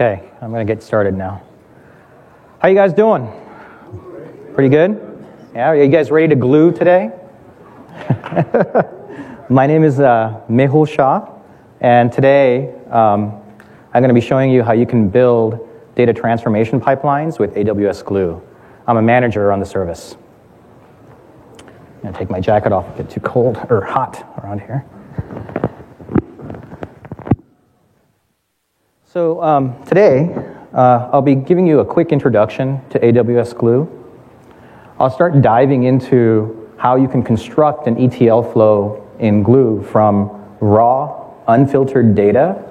Okay, I'm going to get started now. How you guys doing? Pretty good? Yeah, are you guys ready to glue today? My name is uh, Mehul Shah, and today um, I'm going to be showing you how you can build data transformation pipelines with AWS Glue. I'm a manager on the service. I'm going to take my jacket off, get too cold or hot around here. So um, today, uh, I'll be giving you a quick introduction to AWS Glue. I'll start diving into how you can construct an ETL flow in Glue from raw, unfiltered data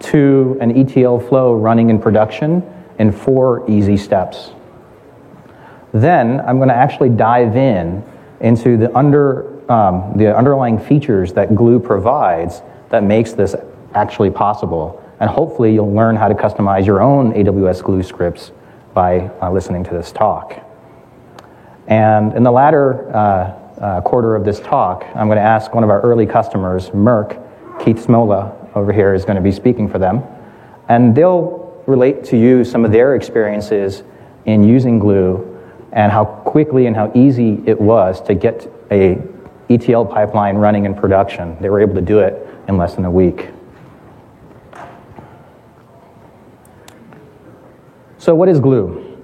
to an ETL flow running in production in four easy steps. Then I'm going to actually dive in into the, under, um, the underlying features that Glue provides that makes this actually possible and hopefully you'll learn how to customize your own AWS Glue scripts by uh, listening to this talk. And in the latter uh, uh, quarter of this talk, I'm going to ask one of our early customers, Merck, Keith Smola over here is going to be speaking for them. And they'll relate to you some of their experiences in using Glue and how quickly and how easy it was to get a ETL pipeline running in production. They were able to do it in less than a week. So, what is Glue?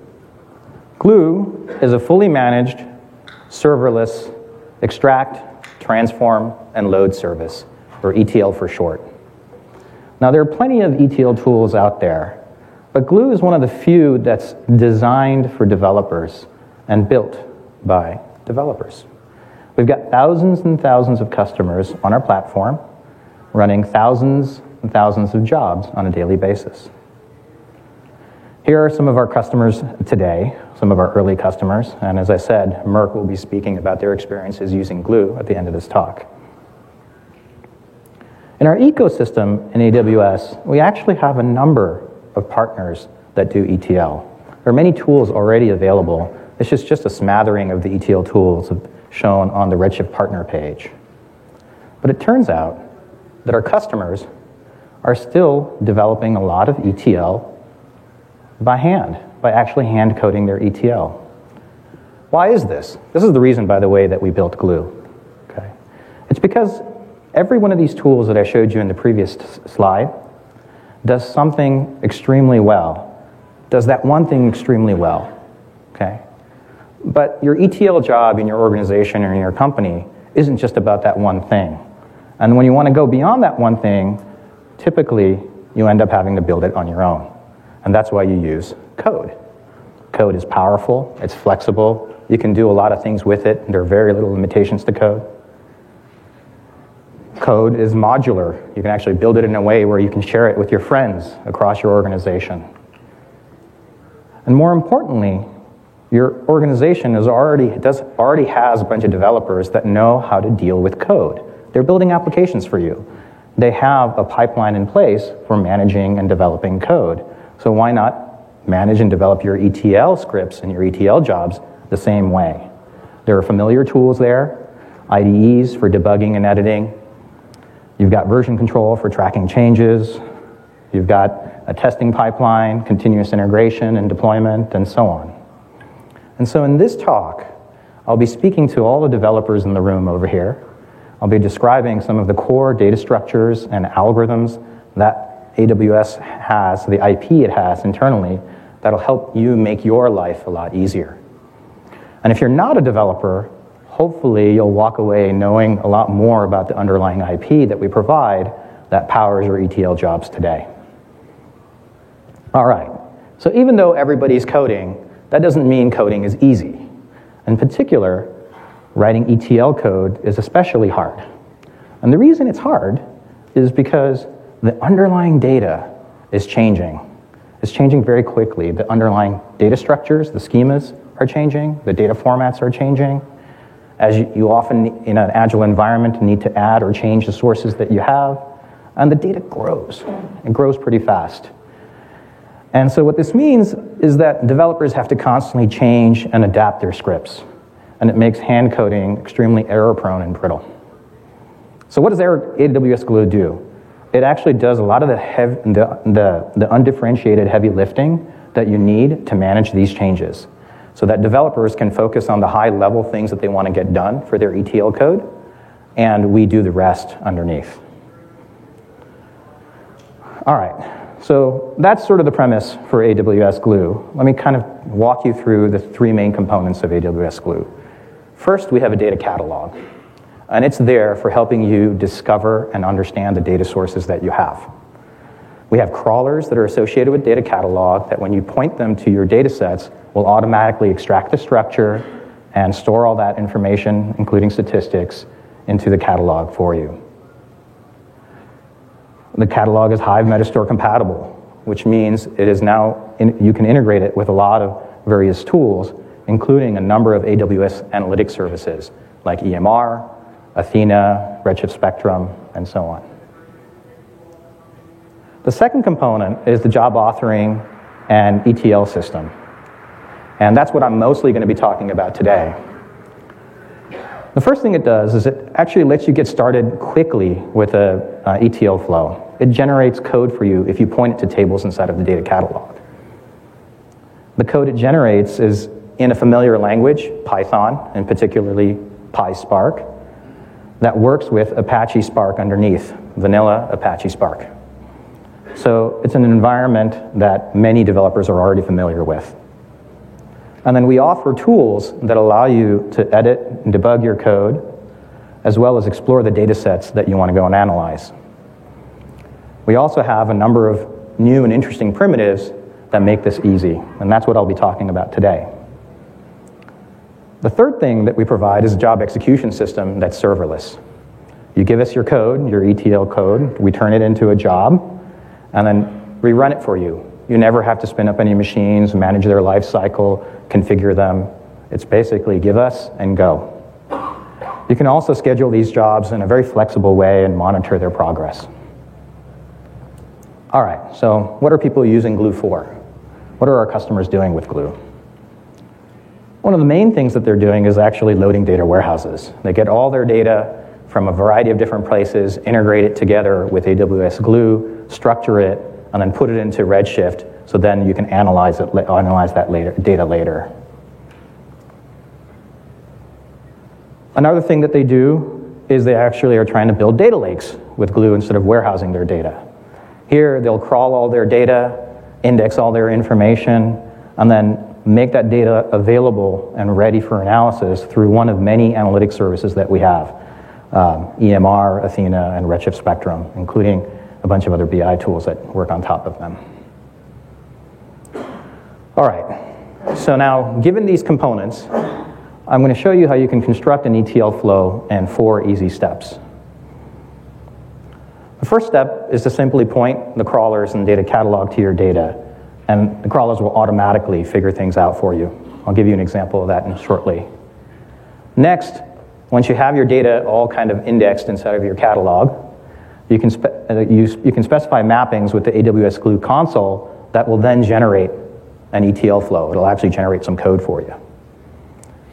Glue is a fully managed, serverless extract, transform, and load service, or ETL for short. Now, there are plenty of ETL tools out there, but Glue is one of the few that's designed for developers and built by developers. We've got thousands and thousands of customers on our platform running thousands and thousands of jobs on a daily basis. Here are some of our customers today, some of our early customers, and as I said, Merck will be speaking about their experiences using Glue at the end of this talk. In our ecosystem in AWS, we actually have a number of partners that do ETL. There are many tools already available. It's just, just a smattering of the ETL tools shown on the Redshift partner page. But it turns out that our customers are still developing a lot of ETL by hand, by actually hand coding their ETL. Why is this? This is the reason, by the way, that we built Glue. Okay? It's because every one of these tools that I showed you in the previous slide does something extremely well, does that one thing extremely well. Okay? But your ETL job in your organization or in your company isn't just about that one thing. And when you want to go beyond that one thing, typically you end up having to build it on your own. And that's why you use code. Code is powerful, it's flexible, you can do a lot of things with it, there are very little limitations to code. Code is modular. You can actually build it in a way where you can share it with your friends across your organization. And more importantly, your organization is already, does, already has a bunch of developers that know how to deal with code. They're building applications for you. They have a pipeline in place for managing and developing code. So why not manage and develop your ETL scripts and your ETL jobs the same way? There are familiar tools there, IDEs for debugging and editing. You've got version control for tracking changes. You've got a testing pipeline, continuous integration and deployment, and so on. And so in this talk, I'll be speaking to all the developers in the room over here. I'll be describing some of the core data structures and algorithms that AWS has, the IP it has internally, that'll help you make your life a lot easier. And if you're not a developer, hopefully you'll walk away knowing a lot more about the underlying IP that we provide that powers your ETL jobs today. All right, so even though everybody's coding, that doesn't mean coding is easy. In particular, writing ETL code is especially hard. And the reason it's hard is because the underlying data is changing. It's changing very quickly. The underlying data structures, the schemas are changing, the data formats are changing. As you, often, in an agile environment, need to add or change the sources that you have, and the data grows. It grows pretty fast. And so, what this means is that developers have to constantly change and adapt their scripts, and it makes hand coding extremely error prone and brittle. So, what does AWS Glue do? It actually does a lot of the, the, the, the undifferentiated heavy lifting that you need to manage these changes so that developers can focus on the high level things that they want to get done for their ETL code, and we do the rest underneath. All right, so that's sort of the premise for AWS Glue. Let me kind of walk you through the three main components of AWS Glue. First, we have a data catalog, and it's there for helping you discover and understand the data sources that you have. We have crawlers that are associated with data catalog that when you point them to your data sets, will automatically extract the structure and store all that information, including statistics, into the catalog for you. The catalog is Hive Metastore compatible, which means it is now in, you can integrate it with a lot of various tools, including a number of AWS analytic services like EMR, Athena, Redshift Spectrum, and so on. The second component is the job authoring and ETL system. And that's what I'm mostly going to be talking about today. The first thing it does is it actually lets you get started quickly with a uh, ETL flow. It generates code for you if you point it to tables inside of the data catalog. The code it generates is in a familiar language, Python, and particularly PySpark, that works with Apache Spark underneath, vanilla Apache Spark. So it's an environment that many developers are already familiar with. And then we offer tools that allow you to edit and debug your code, as well as explore the data sets that you want to go and analyze. We also have a number of new and interesting primitives that make this easy, and that's what I'll be talking about today. The third thing that we provide is a job execution system that's serverless. You give us your code, your ETL code, we turn it into a job, and then we run it for you. You never have to spin up any machines, manage their life cycle, configure them. It's basically give us and go. You can also schedule these jobs in a very flexible way and monitor their progress. All right, so what are people using Glue for? What are our customers doing with Glue? One of the main things that they're doing is actually loading data warehouses. They get all their data from a variety of different places, integrate it together with AWS Glue, structure it, and then put it into Redshift so then you can analyze, it, analyze that later, data later. Another thing that they do is they actually are trying to build data lakes with Glue instead of warehousing their data. Here, they'll crawl all their data, index all their information, and then make that data available and ready for analysis through one of many analytic services that we have um, EMR, Athena, and Redshift Spectrum, including a bunch of other BI tools that work on top of them. All right, so now given these components, I'm going to show you how you can construct an ETL flow in four easy steps. The first step is to simply point the crawlers and data catalog to your data, and the crawlers will automatically figure things out for you. I'll give you an example of that shortly. Next, once you have your data all kind of indexed inside of your catalog, you can, spe- uh, you, you can specify mappings with the AWS Glue console that will then generate an ETL flow. It'll actually generate some code for you.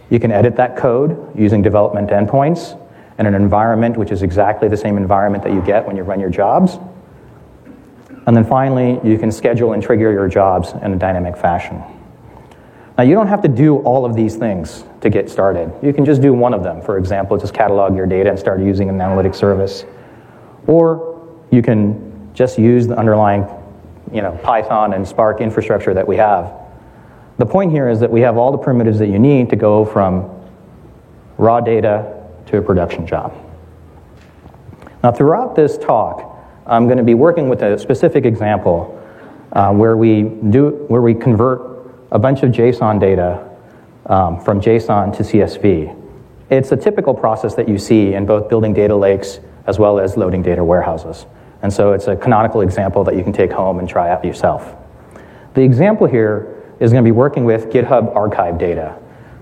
You can edit that code using development endpoints in an environment which is exactly the same environment that you get when you run your jobs. And then finally, you can schedule and trigger your jobs in a dynamic fashion. Now, you don't have to do all of these things to get started. You can just do one of them. For example, just catalog your data and start using an analytic service. Or you can just use the underlying you know, Python and Spark infrastructure that we have. The point here is that we have all the primitives that you need to go from raw data to a production job. Now, throughout this talk, I'm going to be working with a specific example uh, where we do where we convert a bunch of JSON data um, from JSON to CSV. It's a typical process that you see in both building data lakes as well as loading data warehouses. And so it's a canonical example that you can take home and try out yourself. The example here is going to be working with GitHub archive data.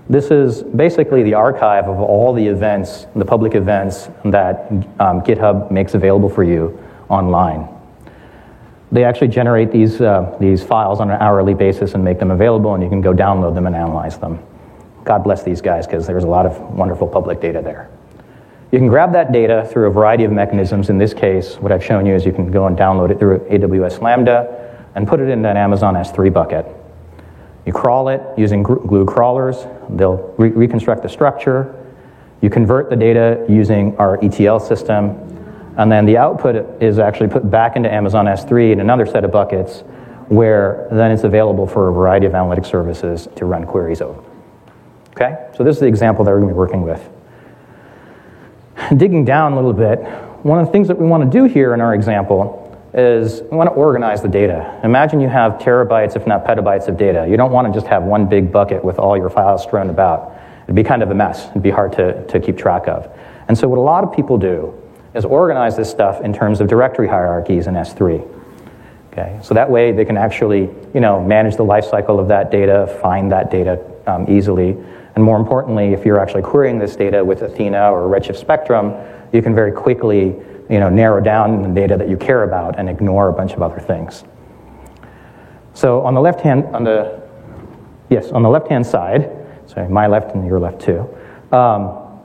This is basically the archive of all the events, the public events that um, GitHub makes available for you online. They actually generate these, uh, these files on an hourly basis and make them available, and you can go download them and analyze them. God bless these guys because there's a lot of wonderful public data there. You can grab that data through a variety of mechanisms. In this case, what I've shown you is you can go and download it through AWS Lambda and put it in an Amazon S3 bucket. You crawl it using glue crawlers. They'll re- reconstruct the structure. You convert the data using our ETL system. And then the output is actually put back into Amazon S3 in another set of buckets where then it's available for a variety of analytic services to run queries over. Okay? So this is the example that we're going to be working with. Digging down a little bit, one of the things that we want to do here in our example is we want to organize the data. Imagine you have terabytes, if not petabytes, of data. You don't want to just have one big bucket with all your files strewn about. It'd be kind of a mess. It'd be hard to, to keep track of. And so, what a lot of people do is organize this stuff in terms of directory hierarchies in S3. Okay, so that way they can actually, you know, manage the lifecycle of that data, find that data um, easily, and more importantly, if you're actually querying this data with Athena or Redshift Spectrum, you can very quickly you know, narrow down the data that you care about and ignore a bunch of other things. So on the left hand, on the, yes, on the left hand side, sorry, my left and your left too, um,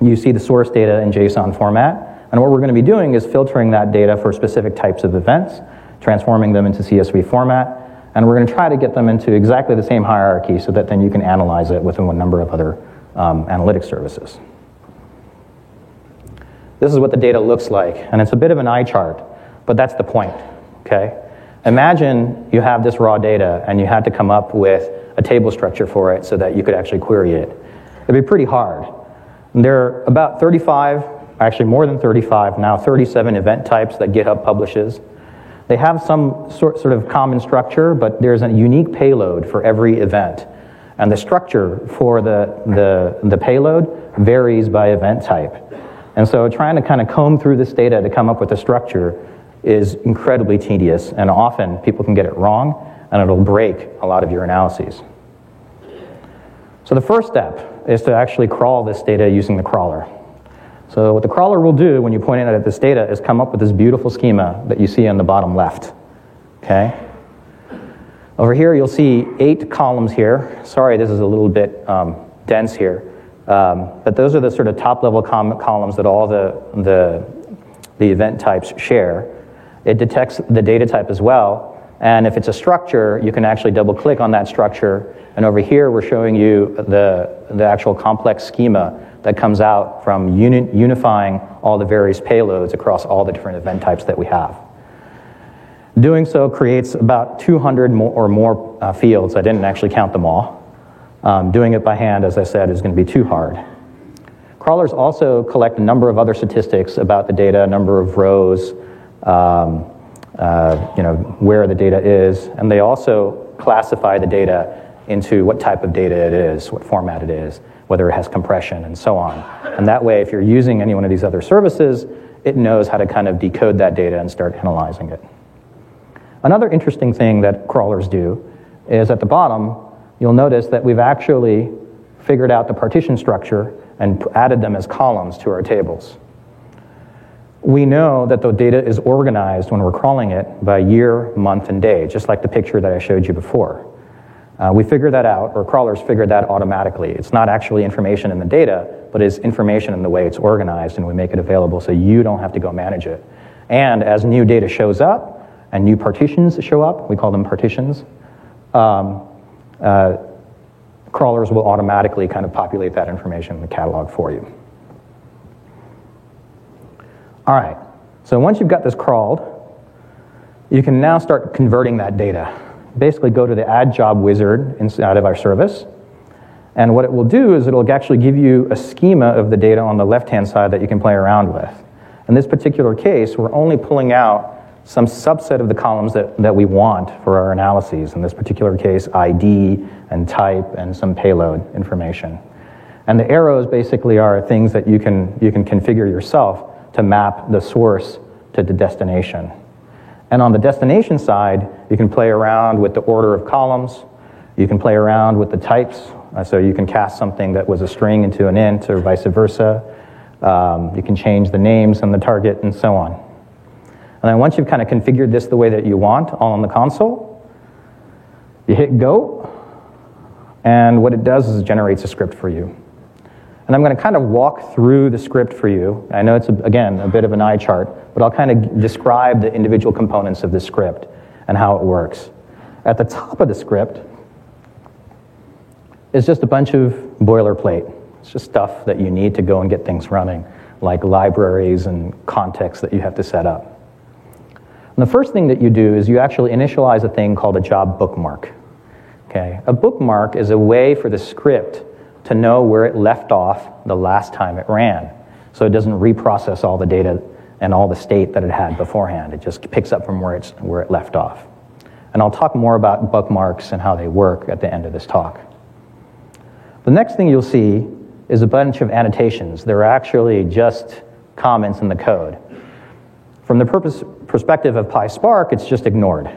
you see the source data in JSON format. And what we're going to be doing is filtering that data for specific types of events, transforming them into CSV format, and we're going to try to get them into exactly the same hierarchy so that then you can analyze it within a number of other um, analytic services. This is what the data looks like, and it's a bit of an eye chart, but that's the point, okay? Imagine you have this raw data and you had to come up with a table structure for it so that you could actually query it. It'd be pretty hard. There are about 35, actually more than 35, now 37 event types that GitHub publishes. They have some sort, sort of common structure, but there's a unique payload for every event. And the structure for the, the, the payload varies by event type. And so trying to kind of comb through this data to come up with a structure is incredibly tedious, and often people can get it wrong, and it'll break a lot of your analyses. So the first step is to actually crawl this data using the crawler. So what the crawler will do when you point it at this data is come up with this beautiful schema that you see on the bottom left. Okay? Over here, you'll see eight columns here. Sorry, this is a little bit um, dense here. Um, but those are the sort of top level com- columns that all the, the, the event types share. It detects the data type as well. And if it's a structure, you can actually double click on that structure. And over here, we're showing you the, the actual complex schema that comes out from uni- unifying all the various payloads across all the different event types that we have. Doing so creates about 200 more or more uh, fields. I didn't actually count them all. Um, doing it by hand, as I said, is going to be too hard. Crawlers also collect a number of other statistics about the data, a number of rows, um, uh, you know, where the data is, and they also classify the data into what type of data it is, what format it is, whether it has compression, and so on. And that way, if you're using any one of these other services, it knows how to kind of decode that data and start analyzing it. Another interesting thing that crawlers do is at the bottom, you'll notice that we've actually figured out the partition structure and added them as columns to our tables. We know that the data is organized when we're crawling it by year, month, and day, just like the picture that I showed you before. Uh, we figure that out, or crawlers figure that automatically. It's not actually information in the data, but it's information in the way it's organized, and we make it available so you don't have to go manage it. And as new data shows up and new partitions show up, we call them partitions, um, uh, crawlers will automatically kind of populate that information in the catalog for you. All right, so once you've got this crawled, you can now start converting that data. Basically, go to the add job wizard inside of our service. And what it will do is it'll actually give you a schema of the data on the left hand side that you can play around with. In this particular case, we're only pulling out some subset of the columns that, that we want for our analyses. In this particular case, ID and type and some payload information. And the arrows basically are things that you can, you can configure yourself to map the source to the destination. And on the destination side, you can play around with the order of columns. You can play around with the types. Uh, so you can cast something that was a string into an int or vice versa. Um, you can change the names and the target and so on. And then once you've kind of configured this the way that you want, all on the console, you hit go, and what it does is it generates a script for you. And I'm going to kind of walk through the script for you. I know it's, a, again, a bit of an eye chart, but I'll kind of describe the individual components of the script and how it works. At the top of the script is just a bunch of boilerplate. It's just stuff that you need to go and get things running, like libraries and contexts that you have to set up. And the first thing that you do is you actually initialize a thing called a job bookmark. Okay? A bookmark is a way for the script to know where it left off the last time it ran. So it doesn't reprocess all the data and all the state that it had beforehand. It just picks up from where, it's, where it left off. And I'll talk more about bookmarks and how they work at the end of this talk. The next thing you'll see is a bunch of annotations. They're actually just comments in the code. From the purpose, perspective of PySpark, it's just ignored.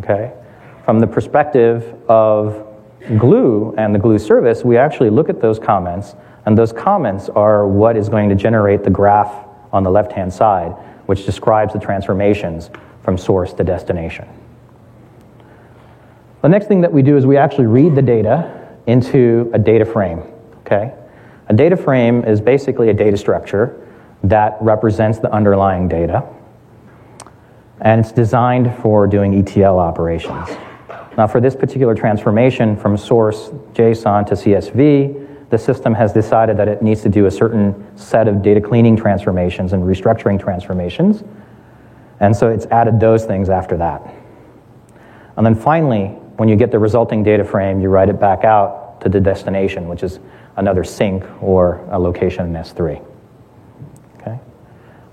Okay? From the perspective of Glue and the Glue service, we actually look at those comments, and those comments are what is going to generate the graph on the left hand side, which describes the transformations from source to destination. The next thing that we do is we actually read the data into a data frame. Okay? A data frame is basically a data structure that represents the underlying data, and it's designed for doing ETL operations. Now, for this particular transformation from source JSON to CSV, the system has decided that it needs to do a certain set of data cleaning transformations and restructuring transformations, and so it's added those things after that. And then finally, when you get the resulting data frame, you write it back out to the destination, which is another sink or a location in S3.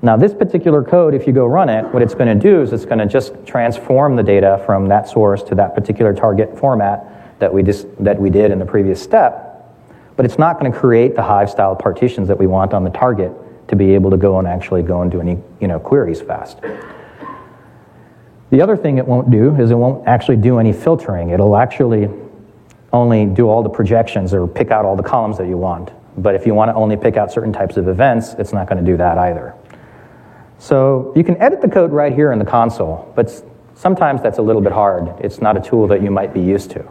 Now, this particular code, if you go run it, what it's going to do is it's going to just transform the data from that source to that particular target format that we, that we did in the previous step, but it's not going to create the Hive style partitions that we want on the target to be able to go and actually go and do any you know, queries fast. The other thing it won't do is it won't actually do any filtering. It'll actually only do all the projections or pick out all the columns that you want. But if you want to only pick out certain types of events, it's not going to do that either. So you can edit the code right here in the console, but sometimes that's a little bit hard. It's not a tool that you might be used to.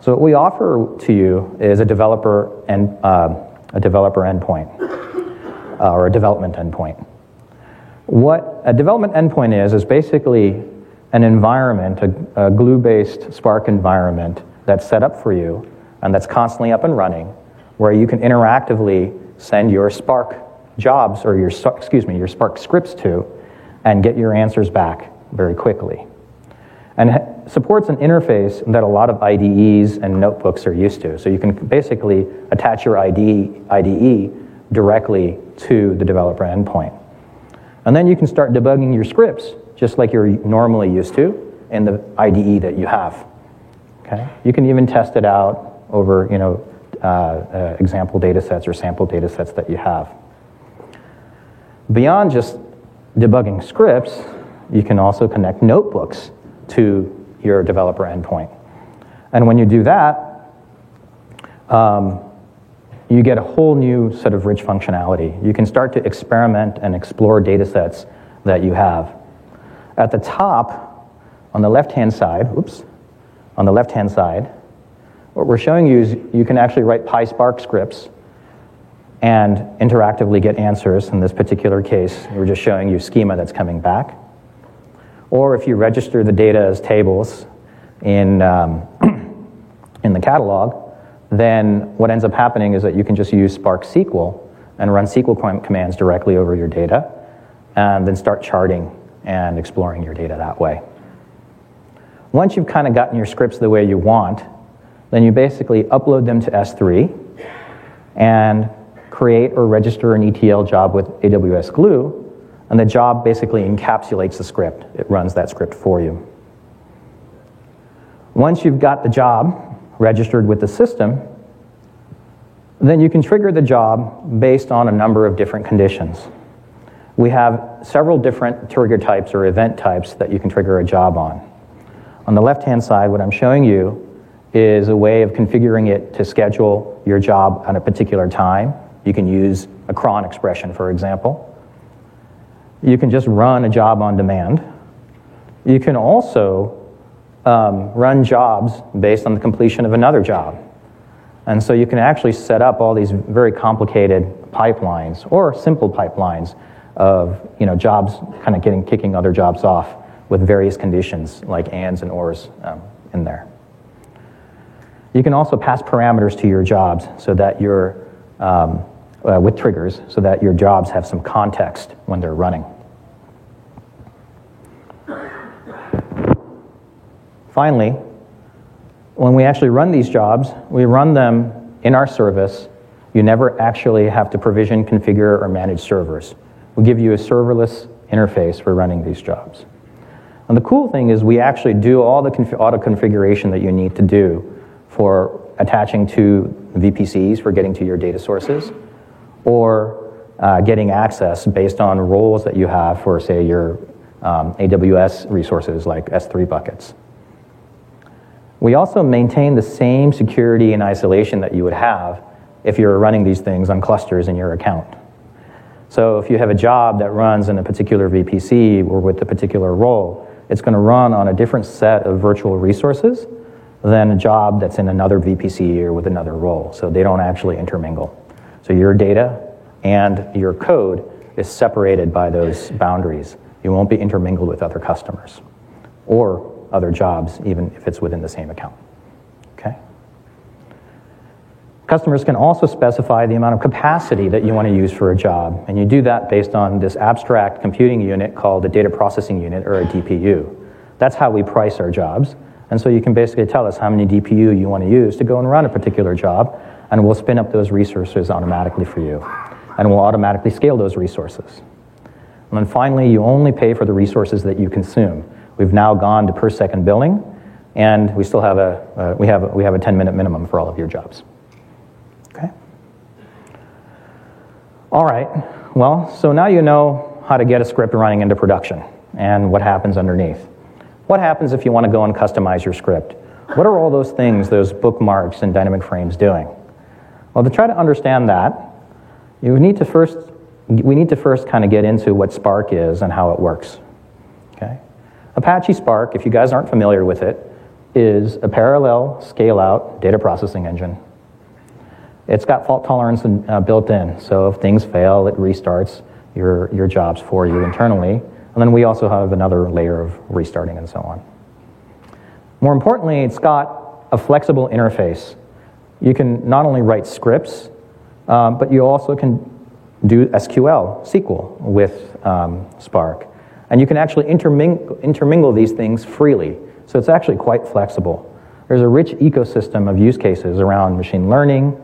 So what we offer to you is a developer and uh, a developer endpoint uh, or a development endpoint. What a development endpoint is is basically an environment, a, a glue based Spark environment that's set up for you and that's constantly up and running, where you can interactively send your Spark jobs or your, excuse me, your Spark scripts to and get your answers back very quickly. And supports an interface that a lot of IDEs and notebooks are used to. So you can basically attach your IDE, IDE directly to the developer endpoint. And then you can start debugging your scripts just like you're normally used to in the IDE that you have. Okay? You can even test it out over you know, uh, uh, example data sets or sample data sets that you have. Beyond just debugging scripts, you can also connect notebooks to your developer endpoint. And when you do that, um, you get a whole new set of rich functionality. You can start to experiment and explore data sets that you have. At the top, on the left-hand side, oops, on the left-hand side, what we're showing you is you can actually write PySpark scripts and interactively get answers. In this particular case, we're just showing you schema that's coming back. Or if you register the data as tables in, um, in the catalog, then what ends up happening is that you can just use Spark SQL and run SQL commands directly over your data and then start charting and exploring your data that way. Once you've kind of gotten your scripts the way you want, then you basically upload them to S3 and create or register an ETL job with AWS Glue, and the job basically encapsulates the script. It runs that script for you. Once you've got the job registered with the system, then you can trigger the job based on a number of different conditions we have several different trigger types or event types that you can trigger a job on. On the left-hand side, what I'm showing you is a way of configuring it to schedule your job at a particular time. You can use a cron expression, for example. You can just run a job on demand. You can also um, run jobs based on the completion of another job. And so you can actually set up all these very complicated pipelines or simple pipelines of you know, jobs kind of getting kicking other jobs off with various conditions like ands and ors um, in there. You can also pass parameters to your jobs so that your um, uh, with triggers so that your jobs have some context when they're running. Finally, when we actually run these jobs, we run them in our service. You never actually have to provision, configure, or manage servers. We give you a serverless interface for running these jobs. And the cool thing is we actually do all the conf- auto configuration that you need to do for attaching to VPCs for getting to your data sources or uh, getting access based on roles that you have for, say, your um, AWS resources like S3 buckets. We also maintain the same security and isolation that you would have if you were running these things on clusters in your account. So if you have a job that runs in a particular VPC or with a particular role, it's going to run on a different set of virtual resources than a job that's in another VPC or with another role. So they don't actually intermingle. So your data and your code is separated by those boundaries. You won't be intermingled with other customers or other jobs, even if it's within the same account. Okay? Customers can also specify the amount of capacity that you want to use for a job, and you do that based on this abstract computing unit called a data processing unit or a DPU. That's how we price our jobs. And so you can basically tell us how many DPU you want to use to go and run a particular job, and we'll spin up those resources automatically for you. And we'll automatically scale those resources. And then finally, you only pay for the resources that you consume. We've now gone to per second billing, and we still have a, uh, we have, we have a 10 minute minimum for all of your jobs. Okay? All right, well, so now you know how to get a script running into production and what happens underneath. What happens if you want to go and customize your script? What are all those things, those bookmarks and dynamic frames doing? Well, to try to understand that, you need to first, we need to first kind of get into what Spark is and how it works. Okay? Apache Spark, if you guys aren't familiar with it, is a parallel scale-out data processing engine. It's got fault tolerance uh, built in, so if things fail, it restarts your, your jobs for you internally. And then we also have another layer of restarting and so on. More importantly, it's got a flexible interface. You can not only write scripts, um, but you also can do SQL, SQL with um, Spark. And you can actually intermingle, intermingle these things freely. So it's actually quite flexible. There's a rich ecosystem of use cases around machine learning.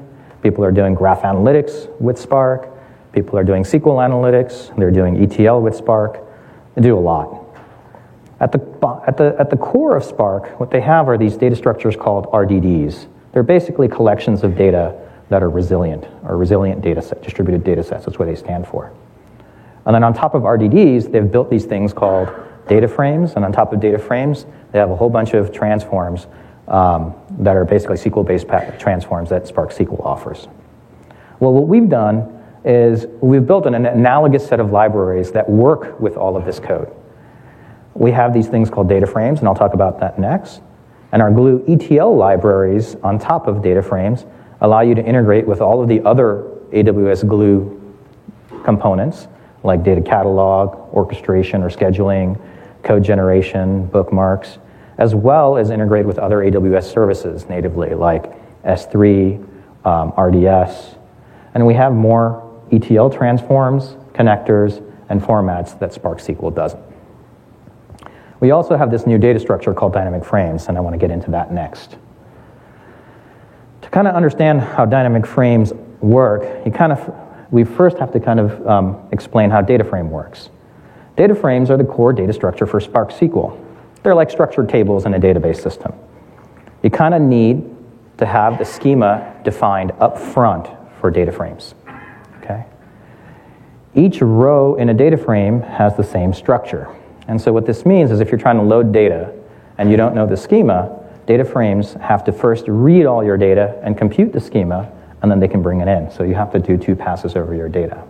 People are doing graph analytics with Spark. People are doing SQL analytics. They're doing ETL with Spark. They do a lot. At the, at, the, at the core of Spark, what they have are these data structures called RDDs. They're basically collections of data that are resilient, or resilient data set, distributed data sets. That's what they stand for. And then on top of RDDs, they've built these things called data frames. And on top of data frames, they have a whole bunch of transforms um, that are basically SQL-based transforms that Spark SQL offers. Well, what we've done is we've built an analogous set of libraries that work with all of this code. We have these things called data frames, and I'll talk about that next. And our Glue ETL libraries on top of data frames allow you to integrate with all of the other AWS Glue components, like data catalog, orchestration or scheduling, code generation, bookmarks, as well as integrate with other AWS services natively, like S3, um, RDS. And we have more ETL transforms, connectors, and formats that Spark SQL doesn't. We also have this new data structure called dynamic frames, and I want to get into that next. To kind of understand how dynamic frames work, you kind of, we first have to kind of um, explain how data frame works. Data frames are the core data structure for Spark SQL. They're like structured tables in a database system. You kind of need to have the schema defined up front for data frames. Okay? Each row in a data frame has the same structure. And so what this means is if you're trying to load data and you don't know the schema, data frames have to first read all your data and compute the schema, and then they can bring it in. So you have to do two passes over your data.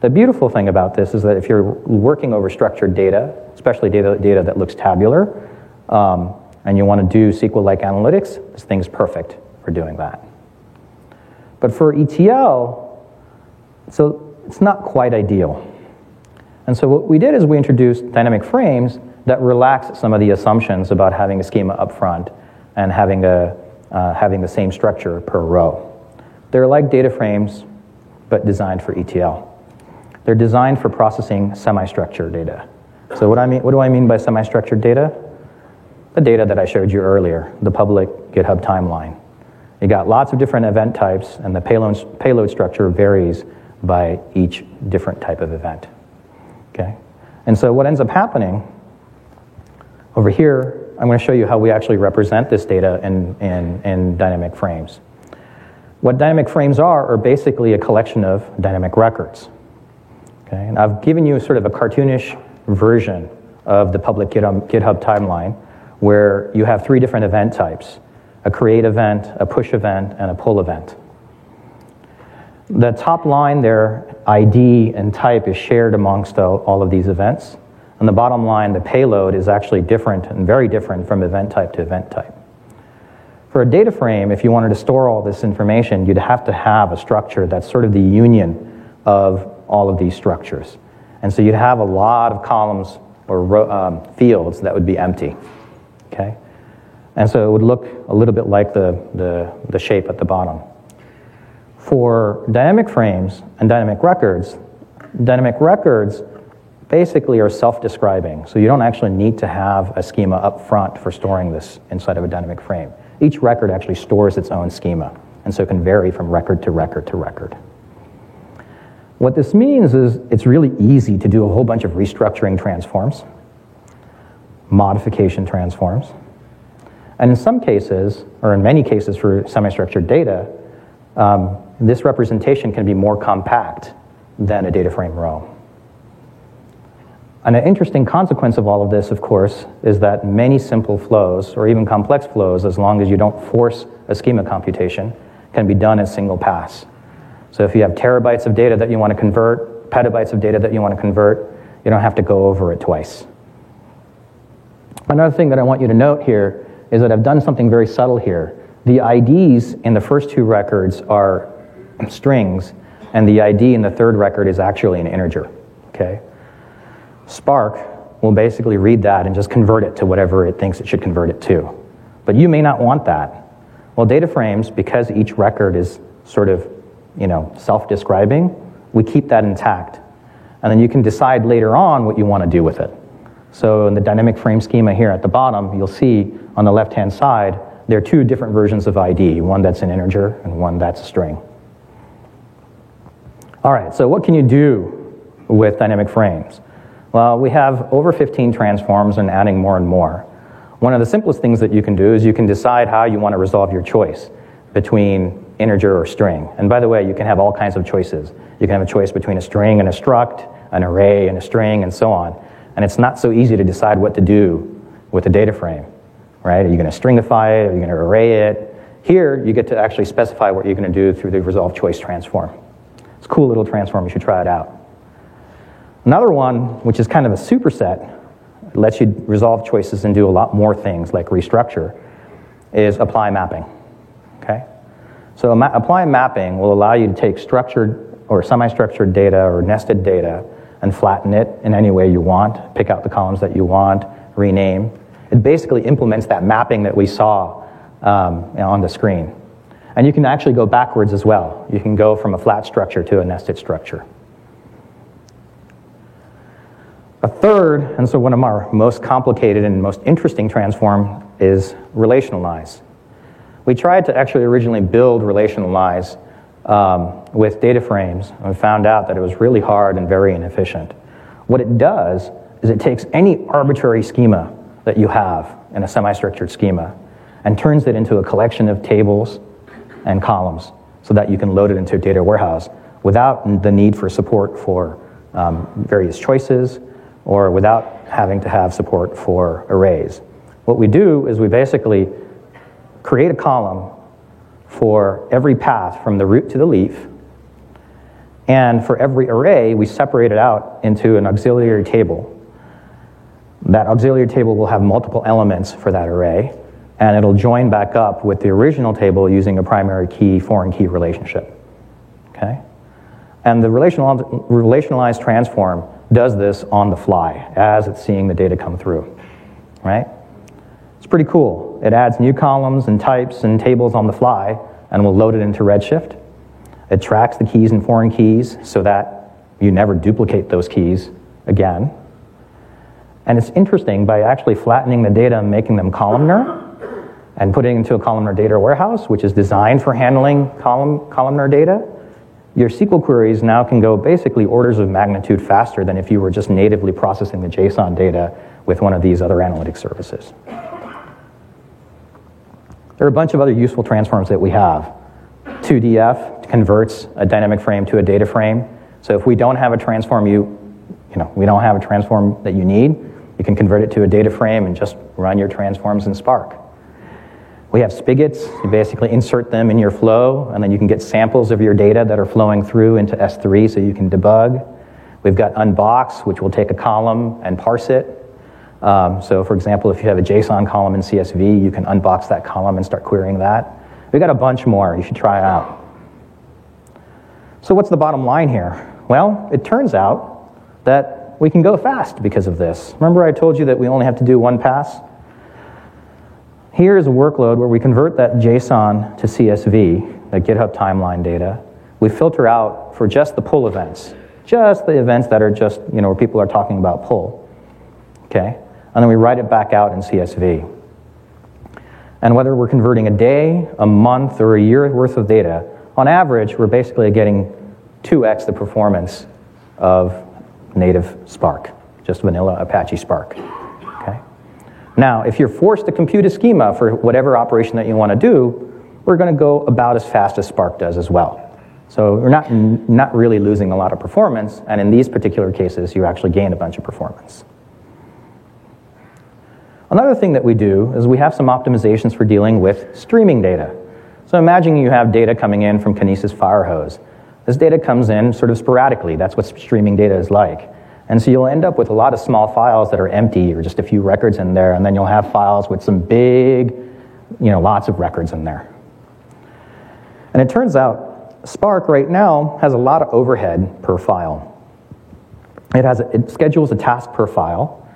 The beautiful thing about this is that if you're working over structured data, especially data, data that looks tabular, um, and you want to do SQL-like analytics, this thing's perfect for doing that. But for ETL, so it's not quite ideal. And so what we did is we introduced dynamic frames that relax some of the assumptions about having a schema up front and having, a, uh, having the same structure per row. They're like data frames, but designed for ETL. They're designed for processing semi-structured data. So what, I mean, what do I mean by semi-structured data? The data that I showed you earlier, the public GitHub timeline. You got lots of different event types, and the payload, payload structure varies by each different type of event. Okay? And so what ends up happening over here, I'm going to show you how we actually represent this data in, in, in dynamic frames. What dynamic frames are are basically a collection of dynamic records. Okay? And I've given you sort of a cartoonish version of the public GitHub, GitHub timeline where you have three different event types a create event, a push event, and a pull event. The top line there, ID and type, is shared amongst all of these events. And the bottom line, the payload, is actually different and very different from event type to event type. For a data frame, if you wanted to store all this information, you'd have to have a structure that's sort of the union of all of these structures. And so you'd have a lot of columns or um, fields that would be empty. Okay? And so it would look a little bit like the, the, the shape at the bottom. For dynamic frames and dynamic records, dynamic records basically are self-describing. So you don't actually need to have a schema up front for storing this inside of a dynamic frame. Each record actually stores its own schema, and so it can vary from record to record to record. What this means is it's really easy to do a whole bunch of restructuring transforms, modification transforms, and in some cases, or in many cases for semi-structured data, um, this representation can be more compact than a data frame row. And an interesting consequence of all of this, of course, is that many simple flows, or even complex flows, as long as you don't force a schema computation, can be done in single pass. So if you have terabytes of data that you want to convert, petabytes of data that you want to convert, you don't have to go over it twice. Another thing that I want you to note here is that I've done something very subtle here. The IDs in the first two records are strings, and the ID in the third record is actually an integer. Okay? Spark will basically read that and just convert it to whatever it thinks it should convert it to. But you may not want that. Well, data frames, because each record is sort of, you know, self-describing, we keep that intact. And then you can decide later on what you want to do with it. So in the dynamic frame schema here at the bottom, you'll see on the left-hand side, there are two different versions of ID, one that's an integer and one that's a string. All right, so what can you do with dynamic frames? Well, we have over 15 transforms and adding more and more. One of the simplest things that you can do is you can decide how you want to resolve your choice between integer or string. And by the way, you can have all kinds of choices. You can have a choice between a string and a struct, an array and a string, and so on. And it's not so easy to decide what to do with a data frame, right? Are you going to stringify it? Are you going to array it? Here, you get to actually specify what you're going to do through the resolve choice transform. Cool little transform. You should try it out. Another one, which is kind of a superset, lets you resolve choices and do a lot more things like restructure, is apply mapping. Okay? So ma- apply mapping will allow you to take structured or semi-structured data or nested data and flatten it in any way you want, pick out the columns that you want, rename. It basically implements that mapping that we saw um, on the screen. And you can actually go backwards as well. You can go from a flat structure to a nested structure. A third, and so one of our most complicated and most interesting transform is relationalize. We tried to actually originally build relationalize um, with data frames and found out that it was really hard and very inefficient. What it does is it takes any arbitrary schema that you have in a semi-structured schema and turns it into a collection of tables and columns so that you can load it into a data warehouse without the need for support for um, various choices or without having to have support for arrays. What we do is we basically create a column for every path from the root to the leaf. And for every array, we separate it out into an auxiliary table. That auxiliary table will have multiple elements for that array. And it'll join back up with the original table using a primary key foreign key relationship. Okay? And the relational, relationalized transform does this on the fly as it's seeing the data come through. Right? It's pretty cool. It adds new columns and types and tables on the fly and will load it into Redshift. It tracks the keys and foreign keys so that you never duplicate those keys again. And it's interesting by actually flattening the data and making them columnar and putting into a columnar data warehouse, which is designed for handling column, columnar data, your SQL queries now can go basically orders of magnitude faster than if you were just natively processing the JSON data with one of these other analytic services. There are a bunch of other useful transforms that we have. toDF converts a dynamic frame to a data frame. So if we don't have a transform you, you know, we don't have a transform that you need, you can convert it to a data frame and just run your transforms in Spark. We have spigots. You basically insert them in your flow, and then you can get samples of your data that are flowing through into S3 so you can debug. We've got unbox, which will take a column and parse it. Um, so, for example, if you have a JSON column in CSV, you can unbox that column and start querying that. We've got a bunch more. You should try it out. So, what's the bottom line here? Well, it turns out that we can go fast because of this. Remember, I told you that we only have to do one pass? Here is a workload where we convert that JSON to CSV, that GitHub timeline data. We filter out for just the pull events, just the events that are just, you know, where people are talking about pull. Okay? And then we write it back out in CSV. And whether we're converting a day, a month, or a year worth of data, on average, we're basically getting 2x the performance of native Spark, just vanilla Apache Spark. Now, if you're forced to compute a schema for whatever operation that you want to do, we're going to go about as fast as Spark does as well. So we're not, not really losing a lot of performance, and in these particular cases, you actually gain a bunch of performance. Another thing that we do is we have some optimizations for dealing with streaming data. So imagine you have data coming in from Kinesis Firehose. This data comes in sort of sporadically. That's what streaming data is like. And so you'll end up with a lot of small files that are empty or just a few records in there, and then you'll have files with some big, you know, lots of records in there. And it turns out Spark right now has a lot of overhead per file. It, has, it schedules a task per file,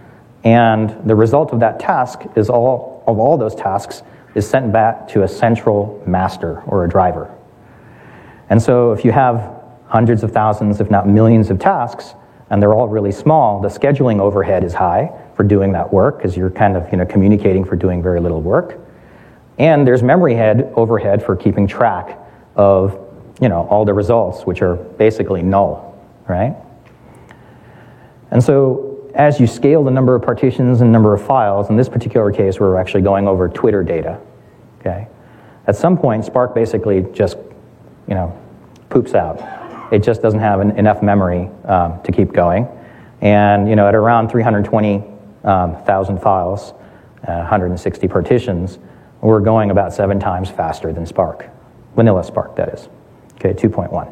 and the result of that task is all of all those tasks is sent back to a central master or a driver. And so if you have hundreds of thousands, if not millions of tasks, and they're all really small, the scheduling overhead is high for doing that work because you're kind of you know, communicating for doing very little work. And there's memory head overhead for keeping track of you know, all the results, which are basically null, right? And so as you scale the number of partitions and number of files, in this particular case, we're actually going over Twitter data, okay? At some point, Spark basically just, you know, poops out. It just doesn't have an, enough memory um, to keep going. And you know, at around 320,000 um, files, uh, 160 partitions, we're going about seven times faster than Spark, vanilla Spark, that is. Okay, 2.1.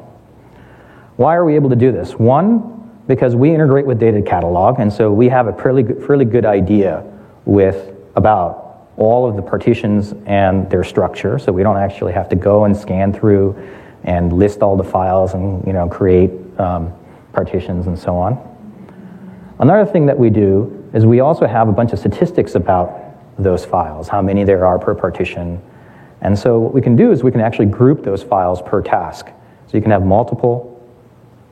Why are we able to do this? One, because we integrate with data catalog, and so we have a fairly good, fairly good idea with about all of the partitions and their structure, so we don't actually have to go and scan through and list all the files and you know, create um, partitions and so on. Another thing that we do is we also have a bunch of statistics about those files, how many there are per partition. And so what we can do is we can actually group those files per task. So you can have multiple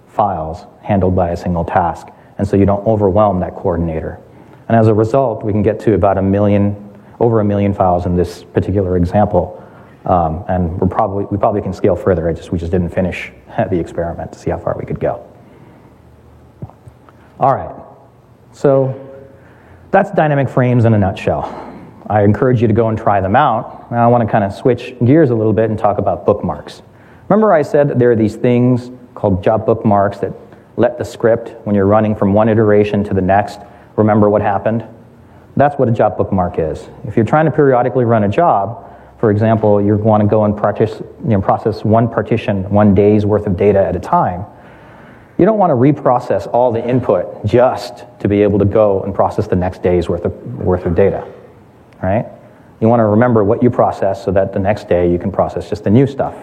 files handled by a single task. And so you don't overwhelm that coordinator. And as a result, we can get to about a million, over a million files in this particular example um, and we're probably, we probably can scale further. I just, we just didn't finish the experiment to see how far we could go. All right, so that's dynamic frames in a nutshell. I encourage you to go and try them out. Now I want to kind of switch gears a little bit and talk about bookmarks. Remember I said that there are these things called job bookmarks that let the script, when you're running from one iteration to the next, remember what happened? That's what a job bookmark is. If you're trying to periodically run a job, for example, you want to go and you know, process one partition, one day's worth of data at a time. You don't want to reprocess all the input just to be able to go and process the next day's worth of, worth of data, right? You want to remember what you process so that the next day you can process just the new stuff.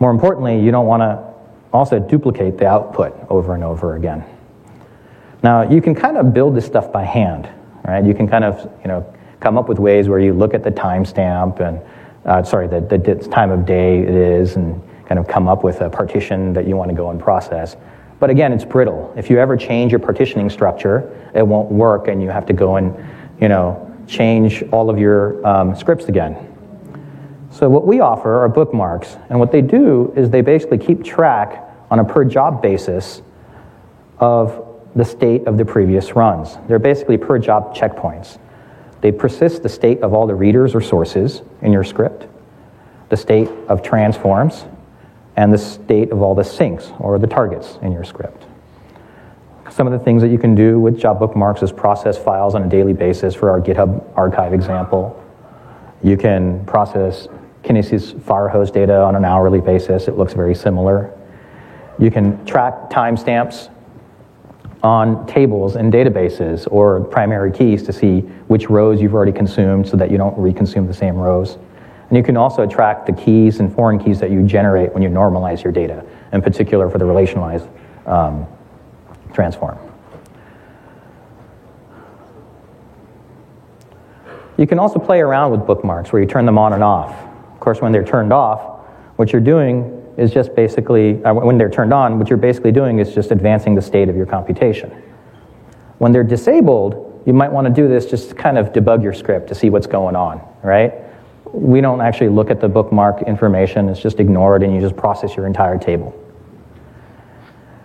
More importantly, you don't want to also duplicate the output over and over again. Now, you can kind of build this stuff by hand, right? You can kind of, you know, come up with ways where you look at the timestamp and, uh, sorry, the, the time of day it is and kind of come up with a partition that you want to go and process. But again, it's brittle. If you ever change your partitioning structure, it won't work and you have to go and, you know, change all of your um, scripts again. So what we offer are bookmarks, and what they do is they basically keep track on a per job basis of the state of the previous runs. They're basically per job checkpoints. They persist the state of all the readers or sources in your script, the state of transforms, and the state of all the sinks or the targets in your script. Some of the things that you can do with job bookmarks is process files on a daily basis for our GitHub archive example. You can process Kinesis Firehose data on an hourly basis. It looks very similar. You can track timestamps on tables and databases or primary keys to see which rows you've already consumed so that you don't reconsume the same rows. And you can also track the keys and foreign keys that you generate when you normalize your data, in particular for the relationalized um, transform. You can also play around with bookmarks where you turn them on and off. Of course, when they're turned off, what you're doing is just basically, uh, when they're turned on, what you're basically doing is just advancing the state of your computation. When they're disabled, you might want to do this just to kind of debug your script to see what's going on, right? We don't actually look at the bookmark information, it's just ignored and you just process your entire table.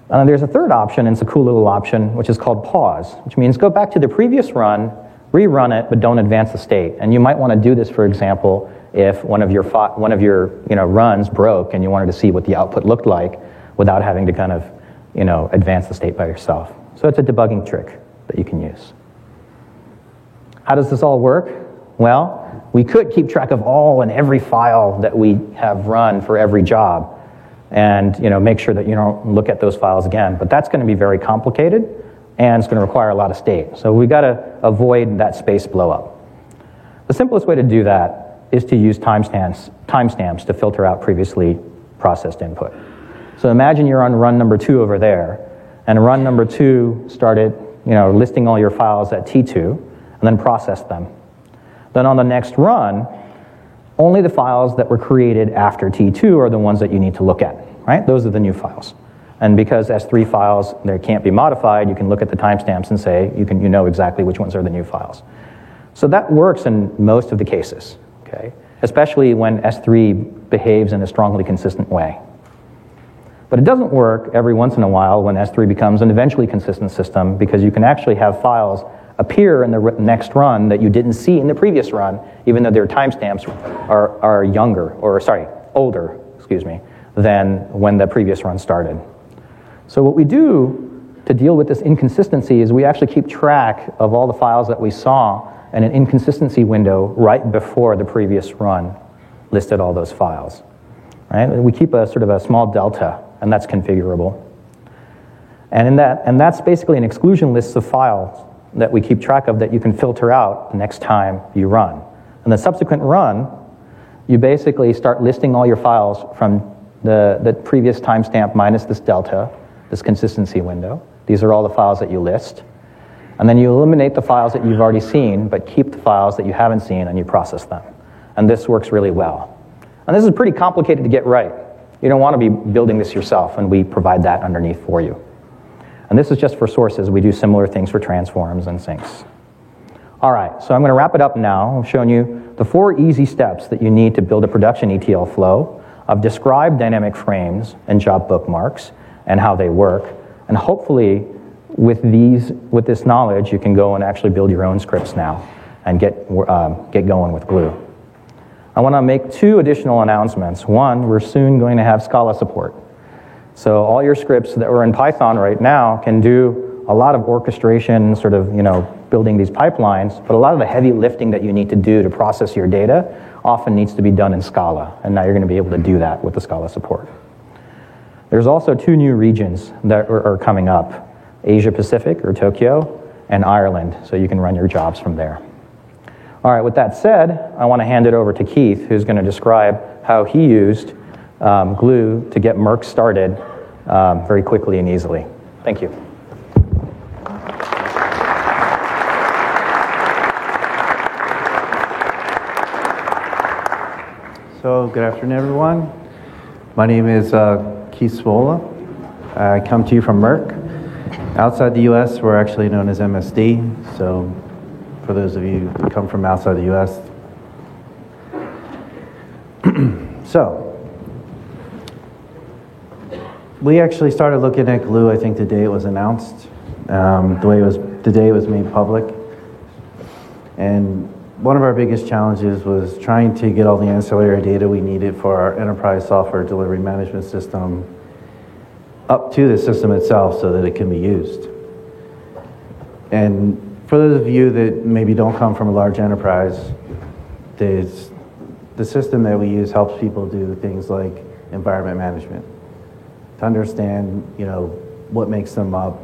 Uh, there's a third option, and it's a cool little option, which is called pause, which means go back to the previous run, rerun it, but don't advance the state. And you might want to do this, for example, if one of your, one of your you know, runs broke and you wanted to see what the output looked like without having to kind of you know, advance the state by yourself. So it's a debugging trick that you can use. How does this all work? Well, we could keep track of all and every file that we have run for every job and you know, make sure that you don't look at those files again. But that's going to be very complicated and it's going to require a lot of state. So we've got to avoid that space blowup. The simplest way to do that is to use timestamps, timestamps to filter out previously processed input. So imagine you're on run number two over there, and run number two started you know, listing all your files at T2 and then processed them. Then on the next run, only the files that were created after T2 are the ones that you need to look at, right? Those are the new files. And because S3 files, they can't be modified, you can look at the timestamps and say, you, can, you know exactly which ones are the new files. So that works in most of the cases, okay? Especially when S3 behaves in a strongly consistent way. But it doesn't work every once in a while when S3 becomes an eventually consistent system because you can actually have files appear in the next run that you didn't see in the previous run, even though their timestamps are, are younger, or sorry, older, excuse me, than when the previous run started. So what we do to deal with this inconsistency is we actually keep track of all the files that we saw in an inconsistency window right before the previous run listed all those files. Right? We keep a sort of a small delta, and that's configurable. And, in that, and that's basically an exclusion list of files that we keep track of that you can filter out the next time you run. And the subsequent run, you basically start listing all your files from the, the previous timestamp minus this delta, this consistency window. These are all the files that you list. And then you eliminate the files that you've already seen, but keep the files that you haven't seen and you process them. And this works really well. And this is pretty complicated to get right. You don't want to be building this yourself, and we provide that underneath for you. And this is just for sources. We do similar things for transforms and sinks. All right, so I'm going to wrap it up now. I've shown you the four easy steps that you need to build a production ETL flow. I've described dynamic frames and job bookmarks and how they work. And hopefully, with, these, with this knowledge, you can go and actually build your own scripts now and get, um, get going with Glue. I want to make two additional announcements. One, we're soon going to have Scala support. So all your scripts that are in Python right now can do a lot of orchestration, sort of, you know, building these pipelines, but a lot of the heavy lifting that you need to do to process your data often needs to be done in Scala, and now you're going to be able to do that with the Scala support. There's also two new regions that are, coming up, Asia Pacific, or Tokyo, and Ireland, so you can run your jobs from there. All right, with that said, I want to hand it over to Keith, who's going to describe how he used um, Glue to get Merck started um, very quickly and easily. Thank you. So, good afternoon, everyone. My name is uh, Keith Swola. I come to you from Merck. Outside the US, we're actually known as MSD. So, for those of you who come from outside the US. so, we actually started looking at glue, I think, the day it was announced, um, the way it was, the day it was made public. And one of our biggest challenges was trying to get all the ancillary data we needed for our enterprise software delivery management system up to the system itself so that it can be used. And for those of you that maybe don't come from a large enterprise, the system that we use helps people do things like environment management to understand, you know, what makes them up,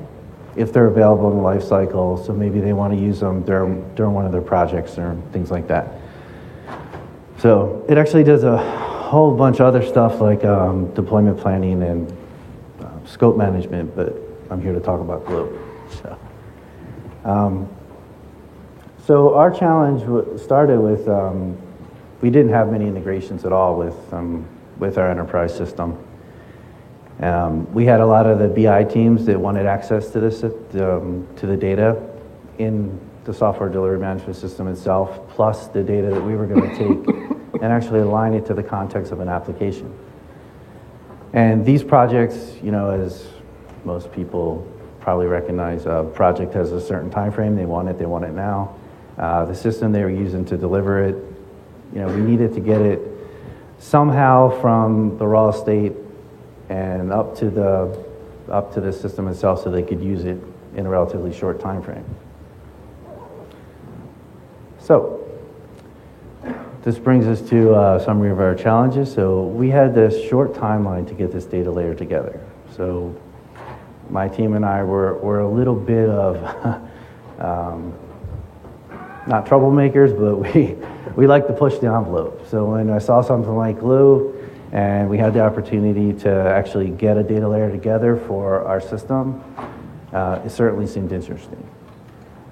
if they're available in the life cycle, so maybe they want to use them during, during one of their projects or things like that. So it actually does a whole bunch of other stuff like um, deployment planning and uh, scope management, but I'm here to talk about Glue. So. Um, so our challenge started with um, we didn't have many integrations at all with um, with our enterprise system. Um, we had a lot of the BI teams that wanted access to this um, to the data in the software delivery management system itself, plus the data that we were going to take and actually align it to the context of an application. And these projects, you know, as most people probably recognize a project has a certain time frame. They want it, they want it now. Uh, the system they were using to deliver it, you know, we needed to get it somehow from the raw state and up to the up to the system itself so they could use it in a relatively short time frame. So this brings us to a summary of our challenges. So we had this short timeline to get this data layer together. So my team and I were, were a little bit of, um, not troublemakers, but we, we like to push the envelope. So when I saw something like glue and we had the opportunity to actually get a data layer together for our system, uh, it certainly seemed interesting.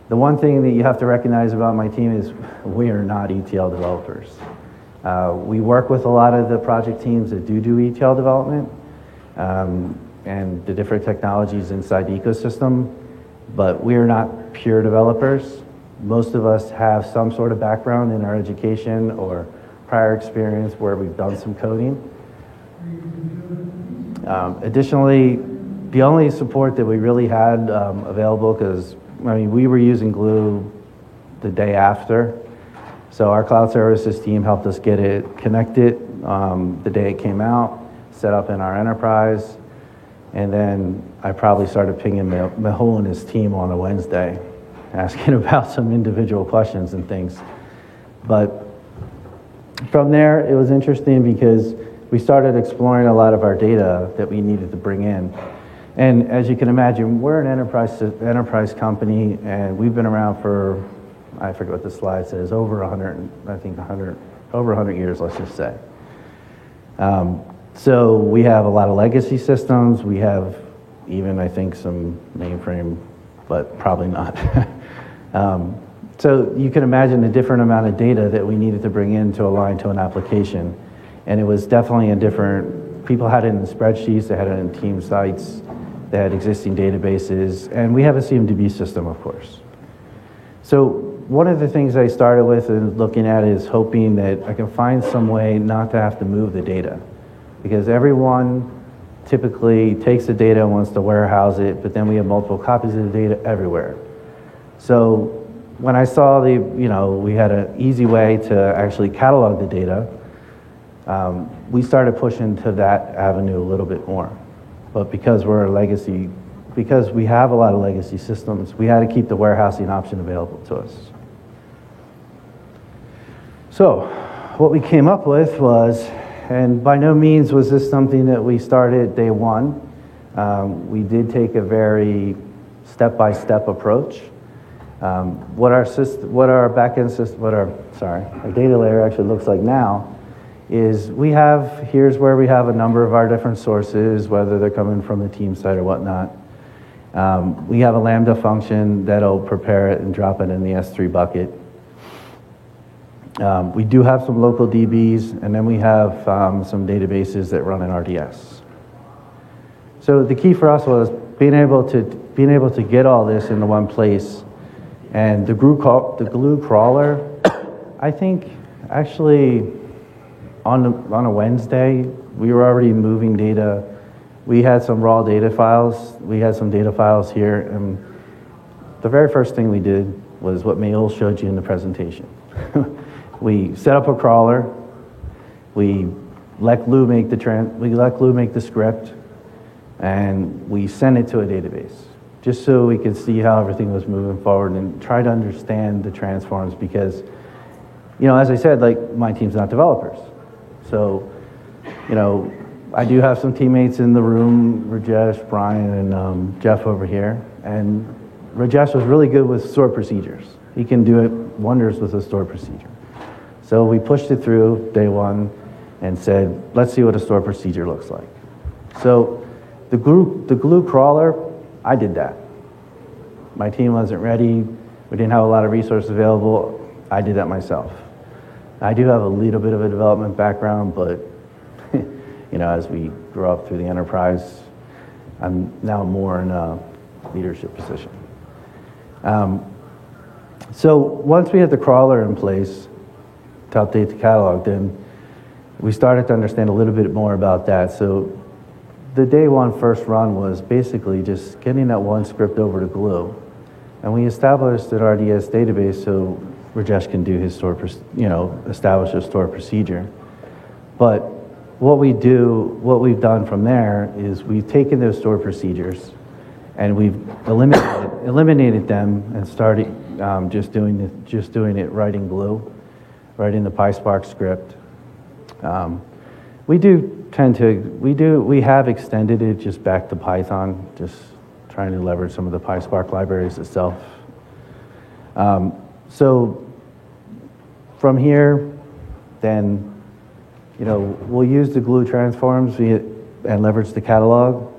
The one thing that you have to recognize about my team is we are not ETL developers. Uh, we work with a lot of the project teams that do do ETL development. Um, and the different technologies inside the ecosystem, but we are not pure developers. Most of us have some sort of background in our education or prior experience where we've done some coding. Um, additionally, the only support that we really had um, available, because I mean, we were using Glue the day after, so our cloud services team helped us get it connected um, the day it came out, set up in our enterprise, and then I probably started pinging Mehul and his team on a Wednesday, asking about some individual questions and things. But from there, it was interesting because we started exploring a lot of our data that we needed to bring in. And as you can imagine, we're an enterprise, enterprise company, and we've been around for, I forget what the slide says, over 100, I think 100, over 100 years, let's just say. Um, so we have a lot of legacy systems. We have even, I think, some mainframe, but probably not. um, so you can imagine the different amount of data that we needed to bring in to align to an application. And it was definitely a different, people had it in spreadsheets, they had it in team sites, they had existing databases, and we have a CMDB system, of course. So one of the things I started with and looking at is hoping that I can find some way not to have to move the data because everyone typically takes the data and wants to warehouse it, but then we have multiple copies of the data everywhere. So when I saw the, you know, we had an easy way to actually catalog the data, um, we started pushing to that avenue a little bit more. But because we're a legacy, because we have a lot of legacy systems, we had to keep the warehousing option available to us. So what we came up with was and by no means was this something that we started day one. Um, we did take a very step by step approach. Um, what our system, what our backend system, what our sorry, our data layer actually looks like now is we have here's where we have a number of our different sources, whether they're coming from the team site or whatnot. Um, we have a Lambda function that'll prepare it and drop it in the S3 bucket. Um, we do have some local DBs, and then we have um, some databases that run in RDS. So the key for us was being able to being able to get all this into one place, and the glue, the glue crawler. I think actually on a, on a Wednesday we were already moving data. We had some raw data files. We had some data files here, and the very first thing we did was what Mehul showed you in the presentation. we set up a crawler. We let Glue make the tran- we let Glue make the script, and we sent it to a database just so we could see how everything was moving forward and try to understand the transforms because, you know, as I said, like my team's not developers, so, you know, I do have some teammates in the room, Rajesh, Brian, and um, Jeff over here, and Rajesh was really good with stored procedures. He can do it wonders with a stored procedure. So we pushed it through day one and said, let's see what a stored procedure looks like. So the glue, the glue crawler, I did that. My team wasn't ready. We didn't have a lot of resources available. I did that myself. I do have a little bit of a development background, but you know, as we grow up through the enterprise, I'm now more in a leadership position. Um, so once we had the crawler in place to update the catalog, then we started to understand a little bit more about that. So the day one first run was basically just getting that one script over to Glue. And we established an RDS database so Rajesh can do his store, you know, establish a store procedure. But what we do, what we've done from there is we've taken those store procedures and we've eliminated, eliminated them and started um, just doing the, just doing it writing glue, writing the PySpark script. Um, we do tend to we do we have extended it just back to Python, just trying to leverage some of the PySpark libraries itself. Um, so from here, then you know we'll use the glue transforms we, and leverage the catalog.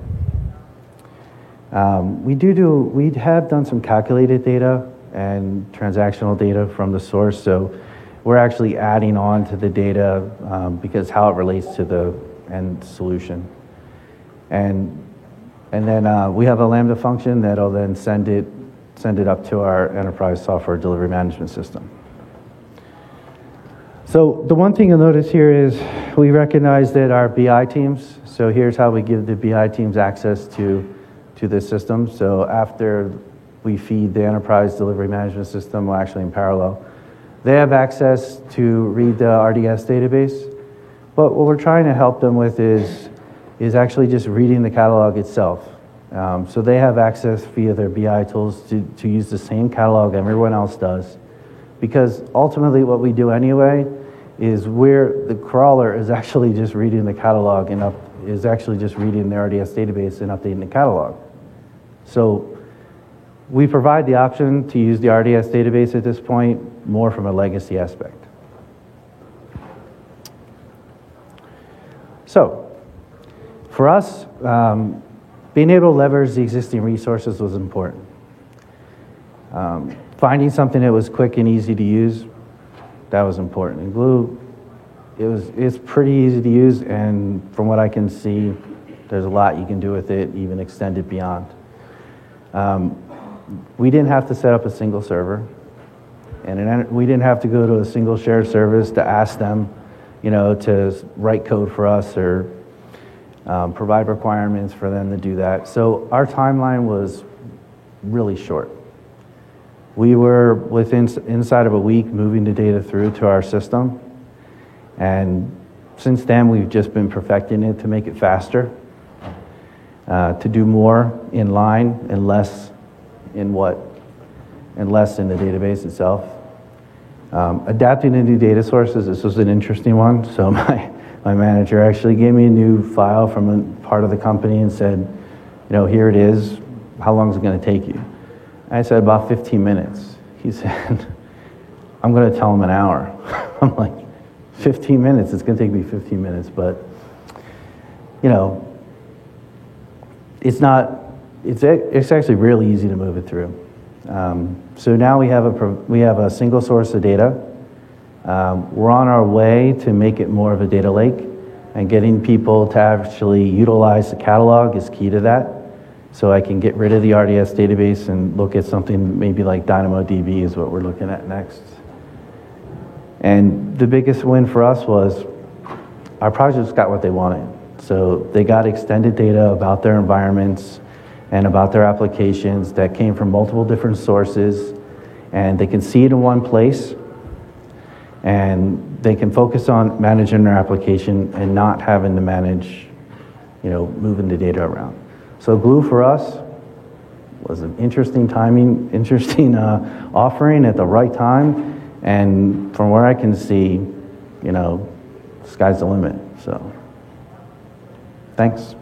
Um, we do do we have done some calculated data and transactional data from the source, so we're actually adding on to the data um, because how it relates to the end solution. And, and then uh, we have a Lambda function that'll then send it, send it up to our enterprise software delivery management system. So the one thing you'll notice here is we recognize that our BI teams, so here's how we give the BI teams access to, to this system. So after we feed the enterprise delivery management system, well actually in parallel, they have access to read the RDS database, but what we're trying to help them with is, is actually just reading the catalog itself. Um, so they have access via their BI tools to, to use the same catalog everyone else does. Because ultimately, what we do anyway is where the crawler is actually just reading the catalog and up, is actually just reading the RDS database and updating the catalog. So we provide the option to use the RDS database at this point more from a legacy aspect. So, for us, um, being able to leverage the existing resources was important. Um, finding something that was quick and easy to use, that was important. And Glue, it was, it's pretty easy to use, and from what I can see, there's a lot you can do with it, even extend it beyond. Um, we didn't have to set up a single server, and an, we didn't have to go to a single shared service to ask them, you know, to write code for us or um, provide requirements for them to do that. So our timeline was really short. We were within inside of a week moving the data through to our system, and since then we've just been perfecting it to make it faster, uh, to do more in line and less in what, and less in the database itself. Um, adapting to new data sources, this was an interesting one. So my, my manager actually gave me a new file from a part of the company and said, you know, here it is. How long is it going to take you? I said, about 15 minutes. He said, I'm going to tell him an hour. I'm like, 15 minutes? It's going to take me 15 minutes, but, you know, it's not, it's, it's actually really easy to move it through. Um, so now we have a, we have a single source of data. Um, we're on our way to make it more of a data lake, and getting people to actually utilize the catalog is key to that. So I can get rid of the RDS database and look at something maybe like DynamoDB is what we're looking at next. And the biggest win for us was our projects got what they wanted. So they got extended data about their environments and about their applications that came from multiple different sources, and they can see it in one place, and they can focus on managing their application and not having to manage, you know, moving the data around. So Glue for us was an interesting timing, interesting uh, offering at the right time, and from where I can see, you know, sky's the limit. So, thanks.